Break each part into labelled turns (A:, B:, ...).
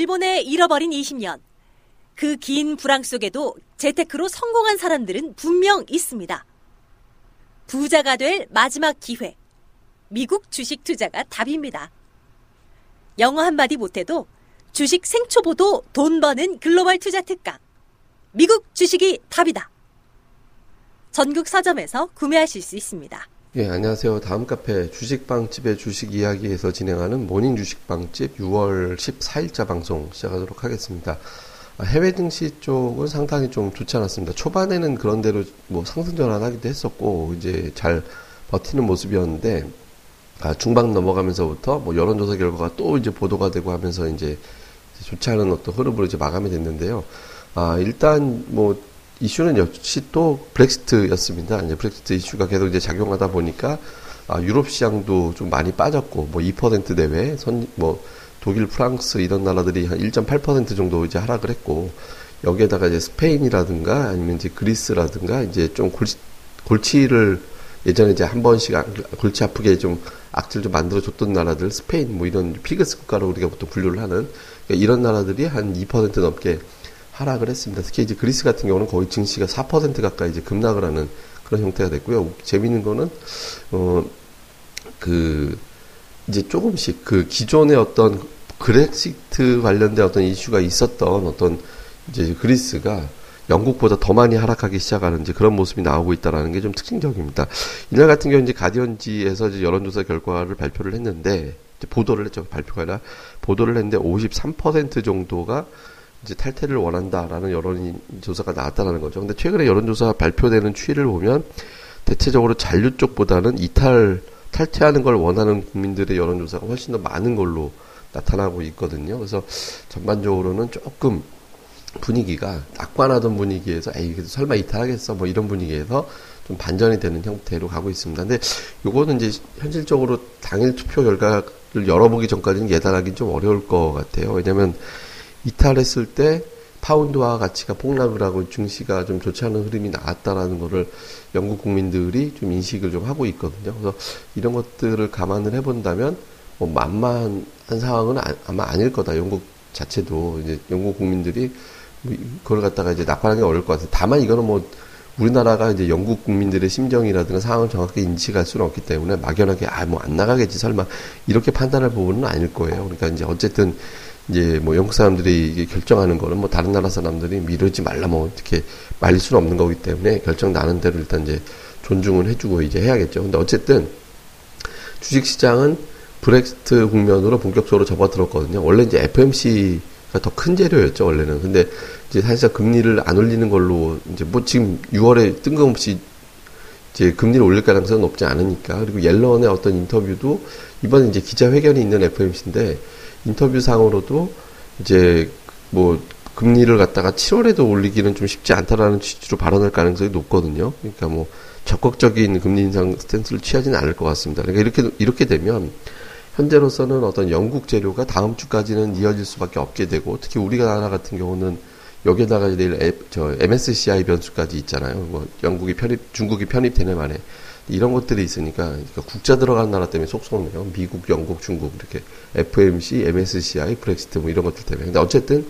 A: 때문에 잃어버린 20년. 그 긴 불황 속에도 재테크로 성공한 사람들은 분명 있습니다. 부자가 될 마지막 기회. 미국 주식 투자가 답입니다. 영어 한마디 못해도 주식 생초보도 돈 버는 글로벌 투자 특강. 미국 주식이 답이다. 전국 서점에서 구매하실 수 있습니다.
B: 예, 안녕하세요. 다음 카페 주식빵집의 주식 이야기에서 진행하는 모닝 주식빵집 6월 14일자 방송 시작하도록 하겠습니다. 아, 해외 증시 쪽은 상당히 좀 좋지 않았습니다. 초반에는 그런 대로 뭐 상승 전환하기도 했었고 이제 잘 버티는 모습이었는데 아, 중반 넘어가면서부터 뭐 여론조사 결과가 또 이제 보도가 되고 하면서 이제 좋지 않은 어떤 흐름으로 이제 마감이 됐는데요. 아, 일단 뭐 이슈는 역시 또 브렉시트였습니다. 이제 브렉시트 이슈가 계속 이제 작용하다 보니까 아, 유럽 시장도 좀 많이 빠졌고 뭐2% 내외 선 뭐 독일, 프랑스 이런 나라들이 한 1.8% 정도 이제 하락을 했고 여기에다가 이제 스페인이라든가 아니면 이제 그리스라든가 이제 좀 골치, 골치를 예전에 이제 한 번씩 골치 아프게 좀 악질 좀 만들어 줬던 나라들 스페인 뭐 이런 피그스 국가로 우리가 보통 분류를 하는 그러니까 이런 나라들이 한 2% 넘게 하락을 했습니다. 특히 이제 그리스 같은 경우는 거의 증시가 4% 가까이 이제 급락을 하는 그런 형태가 됐고요. 재미있는 거는 어 그 이제 조금씩 그 기존의 어떤 그렉시트 관련된 어떤 이슈가 있었던 어떤 이제 그리스가 영국보다 더 많이 하락하기 시작하는 이제 그런 모습이 나오고 있다라는 게 좀 특징적입니다. 이날 같은 경우 이제 가디언지에서 이제 여론조사 결과를 발표를 했는데 보도를 했죠. 발표가 아니라 보도를 했는데 53% 정도가 이제 탈퇴를 원한다라는 여론 조사가 나왔다는 거죠. 근데 최근에 여론조사 발표되는 추이를 보면 대체적으로 잔류 쪽보다는 이탈 탈퇴하는 걸 원하는 국민들의 여론조사가 훨씬 더 많은 걸로 나타나고 있거든요. 그래서 전반적으로는 조금 분위기가 낙관하던 분위기에서 에이 그래도 설마 이탈하겠어 뭐 이런 분위기에서 좀 반전이 되는 형태로 가고 있습니다. 근데 요거는 이제 현실적으로 당일 투표 결과를 열어보기 전까지는 예단하기는 좀 어려울 것 같아요. 왜냐면 이탈했을 때 파운드와 가치가 폭락을 하고 증시가 좀 좋지 않은 흐름이 나왔다라는 거를 영국 국민들이 좀 인식을 좀 하고 있거든요. 그래서 이런 것들을 감안을 해본다면 뭐 만만한 상황은 아, 마 아닐 거다. 영국 자체도 이제 영국 국민들이 뭐 그걸 갖다가 이제 낙관하기 어려울 것 같아요. 다만 이거는 뭐 우리나라가 이제 영국 국민들의 심정이라든가 상황을 정확하게 인식할 수는 없기 때문에 막연하게 아 뭐 안 나가겠지 설마 이렇게 판단할 부분은 아닐 거예요. 그러니까 이제 어쨌든 이제 뭐 영국 사람들이 이게 결정하는 거는 뭐 다른 나라 사람들이 미루지 말라 뭐 어떻게 말릴 수는 없는 거기 때문에 결정 나는 대로 일단 이제 존중을 해주고 이제 해야겠죠. 근데 어쨌든 주식 시장은 브렉시트 국면으로 본격적으로 접어들었거든요. 원래 이제 FMC가 더 큰 재료였죠 원래는. 근데 이제 사실상 금리를 안 올리는 걸로 이제 뭐 지금 6월에 뜬금없이 이제 금리를 올릴 가능성은 높지 않으니까 그리고 옐런의 어떤 인터뷰도 이번에 이제 기자회견이 있는 FMC인데 인터뷰상으로도 이제 뭐 금리를 갖다가 7월에도 올리기는 좀 쉽지 않다라는 취지로 발언할 가능성이 높거든요. 그러니까 뭐 적극적인 금리 인상 스탠스를 취하지는 않을 것 같습니다. 그러니까 이렇게 이렇게 되면 현재로서는 어떤 영국 재료가 다음 주까지는 이어질 수밖에 없게 되고 특히 우리나라 같은 경우는 여기에다가 내일 에, 저 MSCI 변수까지 있잖아요. 뭐 영국이 편입, 중국이 편입되는 만에 이런 것들이 있으니까 그러니까 국자 들어가는 나라 때문에 속 쏘네요. 미국, 영국, 중국 이렇게 FMC, MSCI, 브렉시트 뭐 이런 것들 때문에. 근데 어쨌든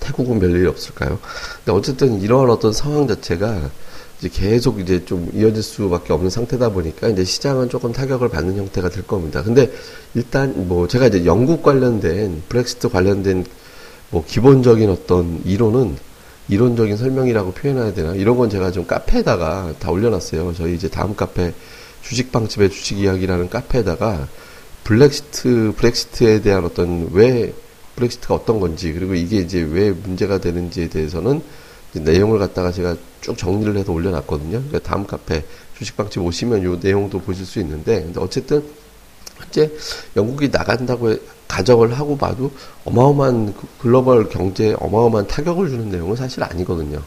B: 태국은 별일 없을까요? 근데 어쨌든 이러한 어떤 상황 자체가 이제 계속 이제 좀 이어질 수밖에 없는 상태다 보니까 이제 시장은 조금 타격을 받는 형태가 될 겁니다. 근데 일단 뭐 제가 이제 영국 관련된 브렉시트 관련된 뭐 기본적인 어떤 이론은 이론적인 설명이라고 표현해야 되나 이런 건 제가 좀 카페에다가 다 올려놨어요. 저희 이제 다음 카페 주식방집의 주식 이야기라는 카페에다가 블랙시트 브렉시트에 대한 어떤 왜 브렉시트가 어떤 건지 그리고 이게 이제 왜 문제가 되는지에 대해서는 내용을 갖다가 제가 쭉 정리를 해서 올려놨거든요. 그러니까 다음 카페 주식방집 오시면 요 내용도 보실 수 있는데 근데 어쨌든 현재 영국이 나간다고 가정을 하고 봐도 어마어마한 그 글로벌 경제에 어마어마한 타격을 주는 내용은 사실 아니거든요.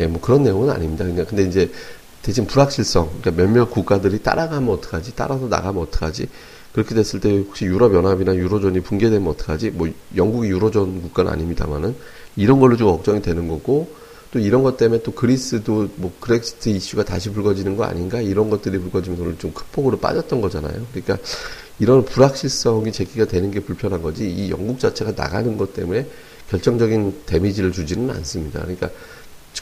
B: 예, 뭐 그런 내용은 아닙니다. 그냥 근데 이제 대신 불확실성, 그러니까 몇몇 국가들이 따라가면 어떡하지? 따라서 나가면 어떡하지? 그렇게 됐을 때 혹시 유럽 연합이나 유로존이 붕괴되면 어떡하지? 뭐 영국이 유로존 국가는 아닙니다만은 이런 걸로 좀 걱정이 되는 거고 또 이런 것 때문에 또 그리스도 뭐 그렉시트 이슈가 다시 불거지는 거 아닌가 이런 것들이 불거지면서 오늘 좀큰 폭으로 빠졌던 거잖아요. 그러니까 이런 불확실성이 제기가 되는 게 불편한 거지 이 영국 자체가 나가는 것 때문에 결정적인 데미지를 주지는 않습니다. 그러니까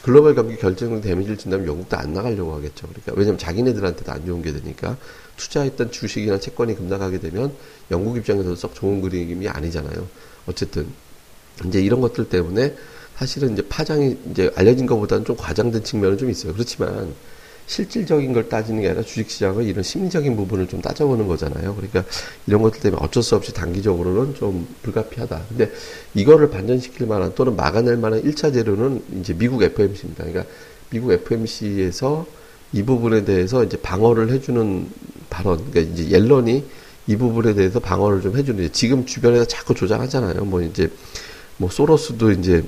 B: 글로벌 경기 결정적 데미지를 준다면 영국도 안 나가려고 하겠죠. 그러니까 왜냐면 자기네들한테도 안 좋은 게 되니까 투자했던 주식이나 채권이 급락하게 되면 영국 입장에서도 썩 좋은 그림이 아니잖아요. 어쨌든 이제 이런 것들 때문에 사실은 이제 파장이 이제 알려진 것보다는 좀 과장된 측면은 좀 있어요. 그렇지만 실질적인 걸 따지는 게 아니라 주식시장은 이런 심리적인 부분을 좀 따져보는 거잖아요. 그러니까 이런 것들 때문에 어쩔 수 없이 단기적으로는 좀 불가피하다. 근데 이거를 반전시킬 만한 또는 막아낼 만한 1차 재료는 이제 미국 FMC입니다. 그러니까 미국 FMC에서 이 부분에 대해서 이제 방어를 해주는 발언, 그러니까 이제 옐런이 이 부분에 대해서 방어를 좀 해주는, 지금 주변에서 자꾸 조장하잖아요. 뭐 이제, 뭐 소로스도 이제,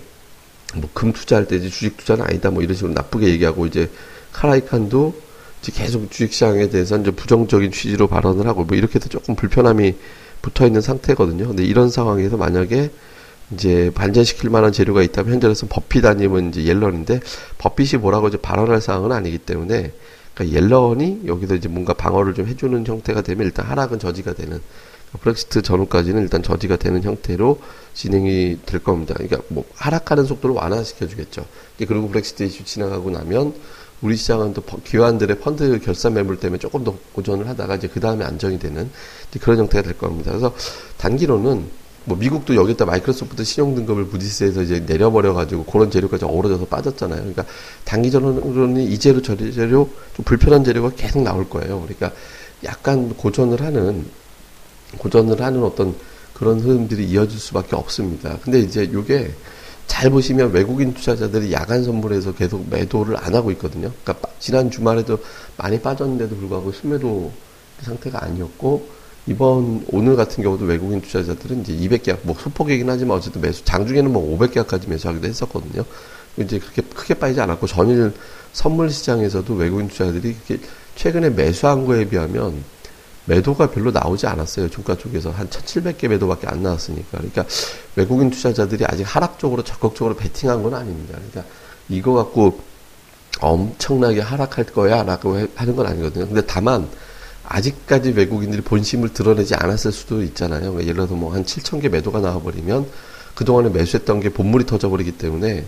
B: 뭐 금 투자할 때지 주식 투자는 아니다. 뭐 이런 식으로 나쁘게 얘기하고 이제 카라이칸도 계속 주식시장에 대해서 이제 부정적인 취지로 발언을 하고 뭐 이렇게 해서 조금 불편함이 붙어 있는 상태거든요. 근데 이런 상황에서 만약에 이제 반전시킬 만한 재료가 있다면 현재로서는 버핏 아니면 이제 옐런인데 버핏이 뭐라고 이제 발언할 사항은 아니기 때문에 그러니까 옐런이 여기서 이제 뭔가 방어를 좀 해주는 형태가 되면 일단 하락은 저지가 되는 브렉시트 전후까지는 일단 저지가 되는 형태로 진행이 될 겁니다. 그러니까 뭐 하락하는 속도를 완화시켜 주겠죠. 그리고 브렉시트 이슈 지나가고 나면 우리 시장은 또 기관들의 펀드 결산 매물 때문에 조금 더 고전을 하다가 이제 그 다음에 안정이 되는 그런 형태가 될 겁니다. 그래서 단기로는 뭐 미국도 여기다 마이크로소프트 신용 등급을 부디스에서 이제 내려버려 가지고 그런 재료까지 어우러져서 빠졌잖아요. 그러니까 단기적으로는 이 재료 저 재료 좀 불편한 재료가 계속 나올 거예요. 그러니까 약간 고전을 하는 고전을 하는 어떤 그런 흐름들이 이어질 수밖에 없습니다. 근데 이제 요게 잘 보시면 외국인 투자자들이 야간 선물에서 계속 매도를 안 하고 있거든요. 그러니까 지난 주말에도 많이 빠졌는데도 불구하고 순매도 상태가 아니었고 이번 오늘 같은 경우도 외국인 투자자들은 이제 200계약 뭐 소폭이긴 하지만 어쨌든 매수 장중에는 뭐 500계약까지 매수하기도 했었거든요. 이제 그렇게 크게 빠지지 않았고 전일 선물 시장에서도 외국인 투자자들이 최근에 매수한 거에 비하면 매도가 별로 나오지 않았어요. 종가 쪽에서 한 1,700개 매도밖에 안 나왔으니까. 그러니까 외국인 투자자들이 아직 하락적으로 적극적으로 베팅한 건 아닙니다. 그러니까 이거 갖고 엄청나게 하락할 거야 라고 하는 건 아니거든요. 근데 다만 아직까지 외국인들이 본심을 드러내지 않았을 수도 있잖아요. 그러니까 예를 들어서 뭐 한 7천 개 매도가 나와버리면 그동안에 매수했던 게 본물이 터져버리기 때문에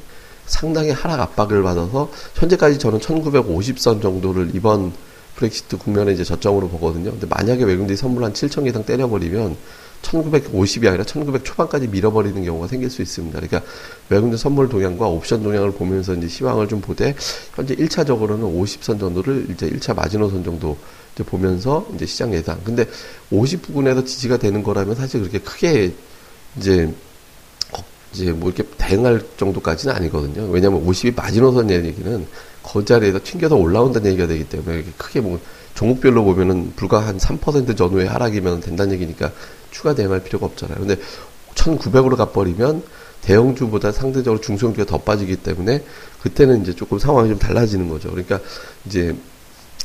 B: 상당히 하락 압박을 받아서 현재까지 저는 1950선 정도를 이번 브렉시트 국면에 이제 저점으로 보거든요. 근데 만약에 외국인들이 선물 한 7천 개 이상 때려버리면 1950이 아니라 1900 초반까지 밀어버리는 경우가 생길 수 있습니다. 그러니까 외국인 선물 동향과 옵션 동향을 보면서 이제 시황을 좀 보되 현재 1차적으로는 50선 정도를 이제 1차 마지노선 정도 이제 보면서 이제 시장 예상. 근데 50 부근에서 지지가 되는 거라면 사실 그렇게 크게 이제 이제 뭐 이렇게 대응할 정도까지는 아니거든요. 왜냐하면 50이 마지노선 얘기는 그 자리에서 튕겨서 올라온다는 얘기가 되기 때문에 크게 뭐 종목별로 보면은 불과 한 3% 전후의 하락이면 된다는 얘기니까 추가 대응할 필요가 없잖아요. 근데 1900으로 가버리면 대형주보다 상대적으로 중소형주가 더 빠지기 때문에 그때는 이제 조금 상황이 좀 달라지는 거죠. 그러니까 이제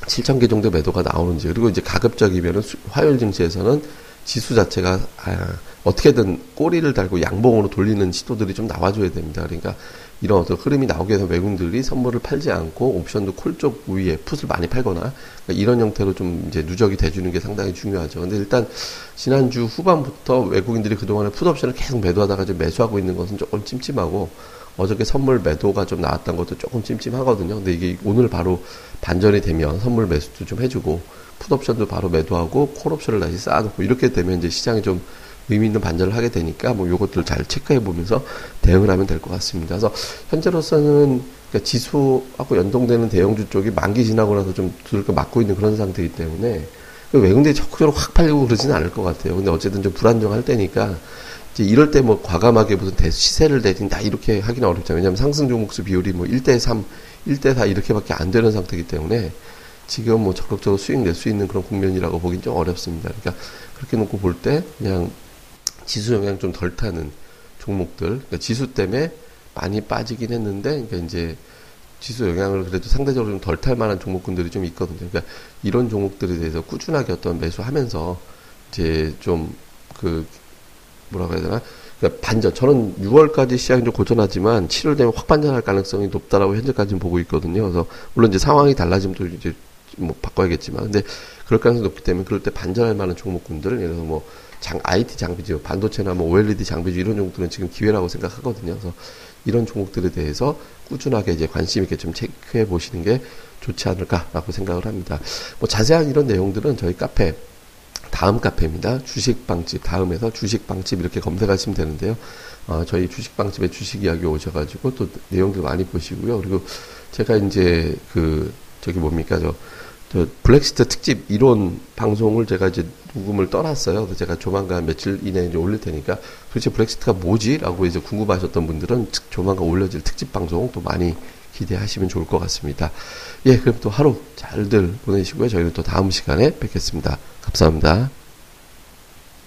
B: 7,000개 정도 매도가 나오는지 그리고 이제 가급적이면은 화요일 증시에서는 지수 자체가 아, 어떻게든 꼬리를 달고 양봉으로 돌리는 시도들이 좀 나와줘야 됩니다. 그러니까 이런 어떤 흐름이 나오게 해서 외국인들이 선물을 팔지 않고 옵션도 콜 쪽 위에 풋을 많이 팔거나 그러니까 이런 형태로 좀 이제 누적이 돼주는 게 상당히 중요하죠. 근데 일단 지난주 후반부터 외국인들이 그동안에 풋 옵션을 계속 매도하다가 좀 매수하고 있는 것은 조금 찜찜하고 어저께 선물 매도가 좀 나왔던 것도 조금 찜찜하거든요. 근데 이게 오늘 바로 반전이 되면 선물 매수도 좀 해주고 풋 옵션도 바로 매도하고 콜 옵션을 다시 쌓아놓고 이렇게 되면 이제 시장이 좀 의미 있는 반전을 하게 되니까 뭐 요것들을 잘 체크해 보면서 대응을 하면 될 것 같습니다. 그래서 현재로서는 그러니까 지수하고 연동되는 대형주 쪽이 만기 지나고 나서 좀 두들겨 맞고 있는 그런 상태이기 때문에 그 외국인들이 적극적으로 확 팔리고 그러지는 않을 것 같아요. 근데 어쨌든 좀 불안정할 때니까 이제 이럴 때 뭐 과감하게 무슨 대, 시세를 내린다 이렇게 하기는 어렵잖아요. 왜냐하면 상승 종목수 비율이 뭐 1대 3, 1대 4 이렇게밖에 안 되는 상태이기 때문에 지금 뭐 적극적으로 수익 낼 수 있는 그런 국면이라고 보긴 좀 어렵습니다. 그러니까 그렇게 놓고 볼 때 그냥 지수 영향 좀 덜 타는 종목들, 그러니까 지수 때문에 많이 빠지긴 했는데, 그러니까 이제 지수 영향을 그래도 상대적으로 좀 덜 탈 만한 종목군들이 좀 있거든요. 그러니까 이런 종목들에 대해서 꾸준하게 어떤 매수하면서 이제 좀 그 뭐라고 해야 되나? 그러니까 반전. 저는 6월까지 시장이 좀 고전하지만 7월 되면 확 반전할 가능성이 높다라고 현재까지는 보고 있거든요. 그래서 물론 이제 상황이 달라지면 또 이제 뭐 바꿔야겠지만 근데 그럴 가능성이 높기 때문에 그럴 때 반전할 만한 종목군들을 예를 들어서 뭐 장, IT 장비죠. 반도체나 뭐 OLED 장비주 이런 종목들은 지금 기회라고 생각하거든요. 그래서 이런 종목들에 대해서 꾸준하게 이제 관심 있게 좀 체크해 보시는 게 좋지 않을까라고 생각을 합니다. 뭐 자세한 이런 내용들은 저희 카페 다음 카페입니다. 주식방집 다음에서 주식방집 이렇게 검색하시면 되는데요. 어, 저희 주식방집에 주식 이야기 오셔가지고 또 내용들 많이 보시고요. 그리고 제가 이제 그 저기 뭡니까 저, 저 블랙시트 특집 이론 방송을 제가 이제 녹음을 떠났어요. 제가 조만간 며칠 이내에 이제 올릴 테니까 도대체 블랙시트가 뭐지?라고 이제 궁금하셨던 분들은 조만간 올려질 특집 방송 또 많이 기대하시면 좋을 것 같습니다. 예, 그럼 또 하루 잘들 보내시고요. 저희는 또 다음 시간에 뵙겠습니다. 감사합니다.